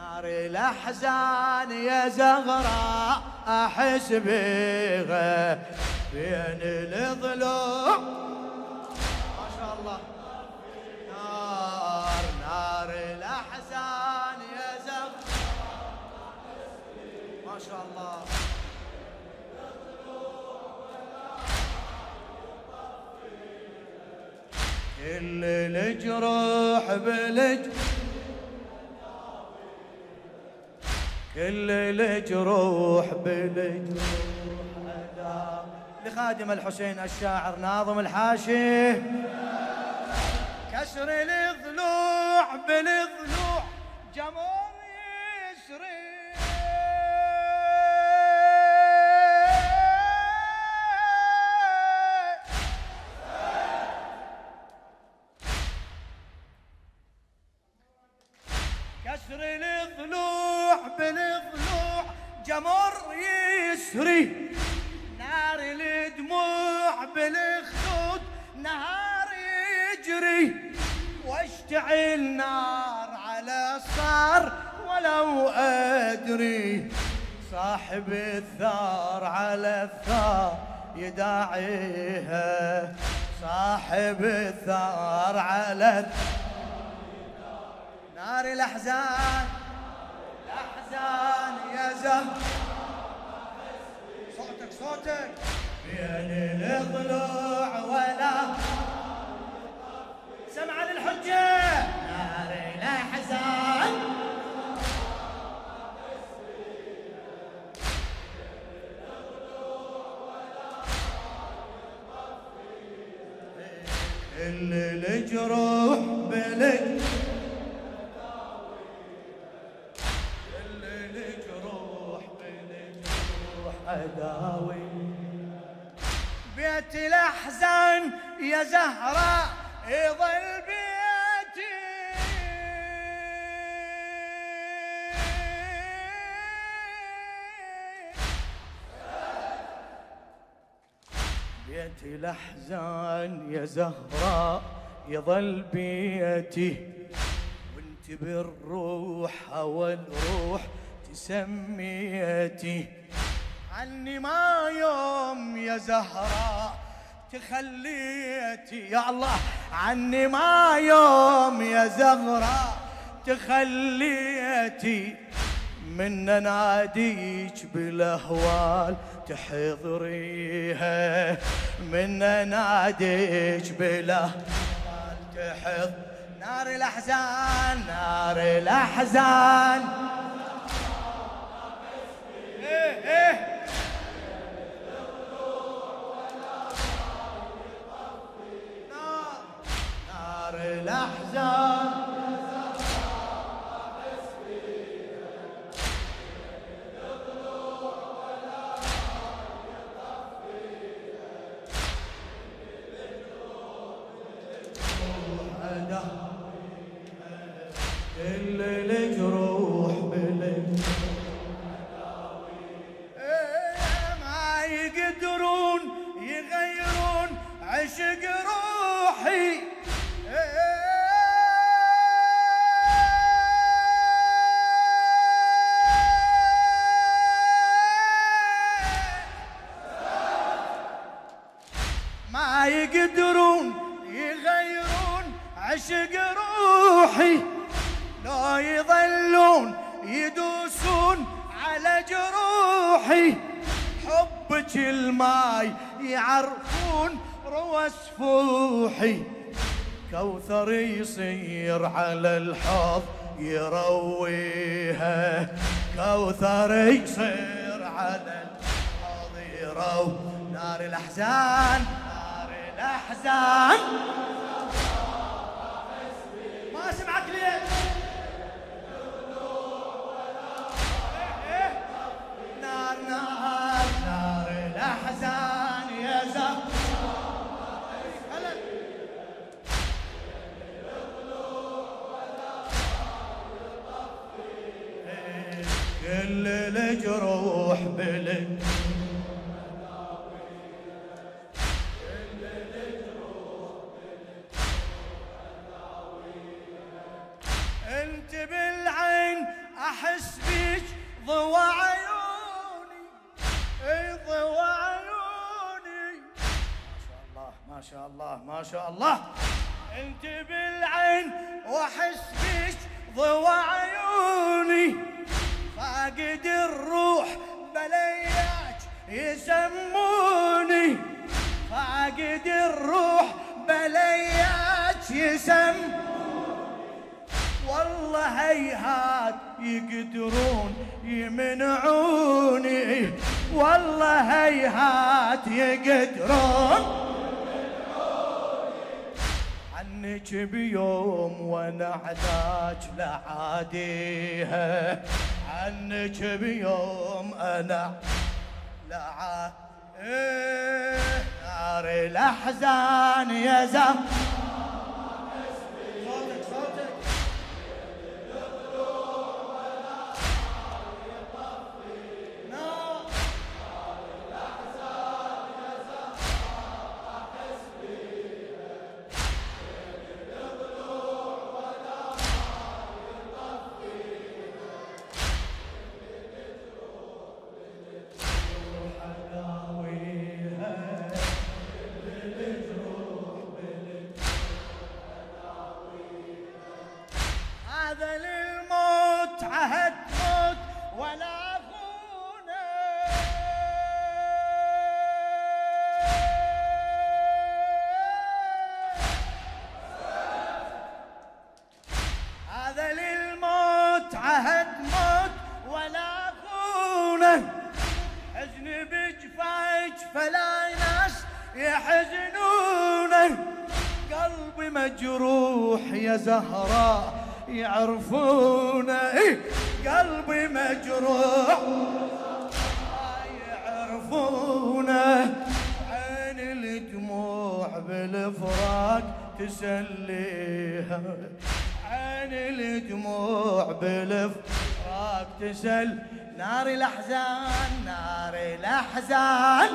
نار الأحزان يا زغراء أحس بيها. بين الضلوع ما شاء الله. نار نار الأحزان يا زغراء ما شاء الله. كل الجروح بالج كل الجروح بالجروح لخادم الحسين الشاعر ناظم الحاشي. كسر الضلوع بالضلوع جمر جمر يسري. نار الدموع بالخدود نهار يجري. واشتعل نار على الصار ولو أدري صاحب الثار على الثار يداعيها. صاحب الثار على الثار نار الأحزان. الأحزان يا زهر. صوتك. بين الضلوع ولا سمع للحجة. نار الاحزان كل الجروح بلج بيت الأحزان يا زهرة يظل بيتي بيت الأحزان يا زهراء يظل بيتي وانت بالروح أول روح تسميتي. عني ما يوم يا زهراء تخليتي يا الله عني ما يوم يا زهراء تخليتي من ناديك بالأهوال تحضريها. من ناديك بالأهوال تحض نار الأحزان نار الأحزان. إيه إيه. نار ما يقدرون يغيرون عشق روحي. لو يظلون يدوسون على جروحي. حبك الماي يعرفون روى سفوحي كوثر يصير على الحوض يرويها. كوثر يصير على الحوض يروي. نار الأحزان نار الأحزان. ما سمعك ليه نار نار نار. أحس بيك ضوى عيوني. إي ضوى عيوني. ما شاء الله ما شاء الله ما شاء الله. أنت بالعين وأحس بيك ضوى عيوني. فاقد الروح بلياك يسموني. فاقد الروح بلياك يسموني. والله هيهات يقدرون يمنعوني. والله هيهات يقدرون. عنك بيوم وأنا احتاج لعاديها عنك بيوم أنا لعا نار الاحزان يا زم مجروح يا زهراء يعرفونه إيه قلبي مجروح. يعرفونه عين الدموع بالفراق تسليها. عين الدموع بالفراق تسل. نار الاحزان نار الاحزان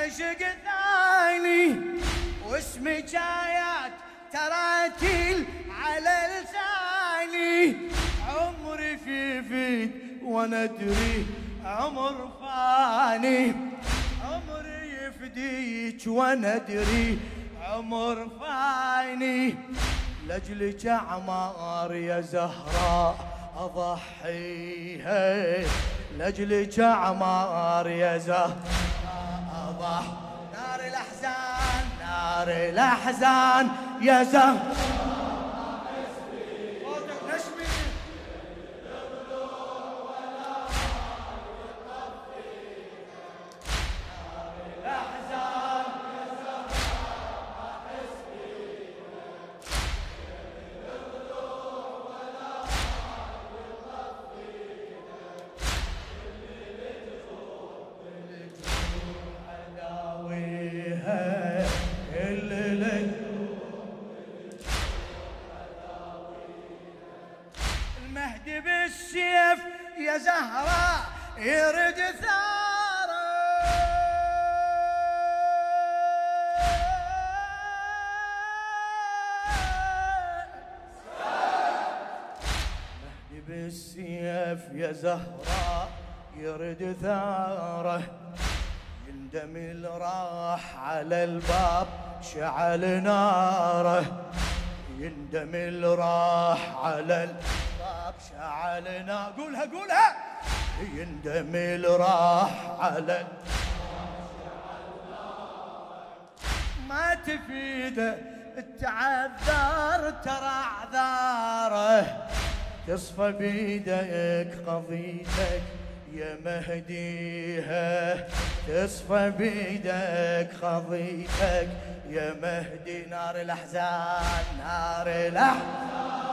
عشق ثاني واسمي جايات تراتيل على لساني. عمري في فيك وأنا ادري عمر فاني. عمري يفديك وأنا ادري عمر فاني. لجلك اعمار يا زهراء أضحيها. لجلك اعمار يا زهراء اضحي نار الأحزان نار الأحزان. يا زهراء بالسيف يا زهراء يرد ثاره يندم راح على الباب شعل ناره. يندم راح على الباب شعلنا قولها قولها. يندم راح على ما تفيده التعذر ترى أعذاره. تصفى بيدك قضيتك يا مهديها. تصفى بيدك قضيتك يا مهدي. نار الأحزان نار الأحزان.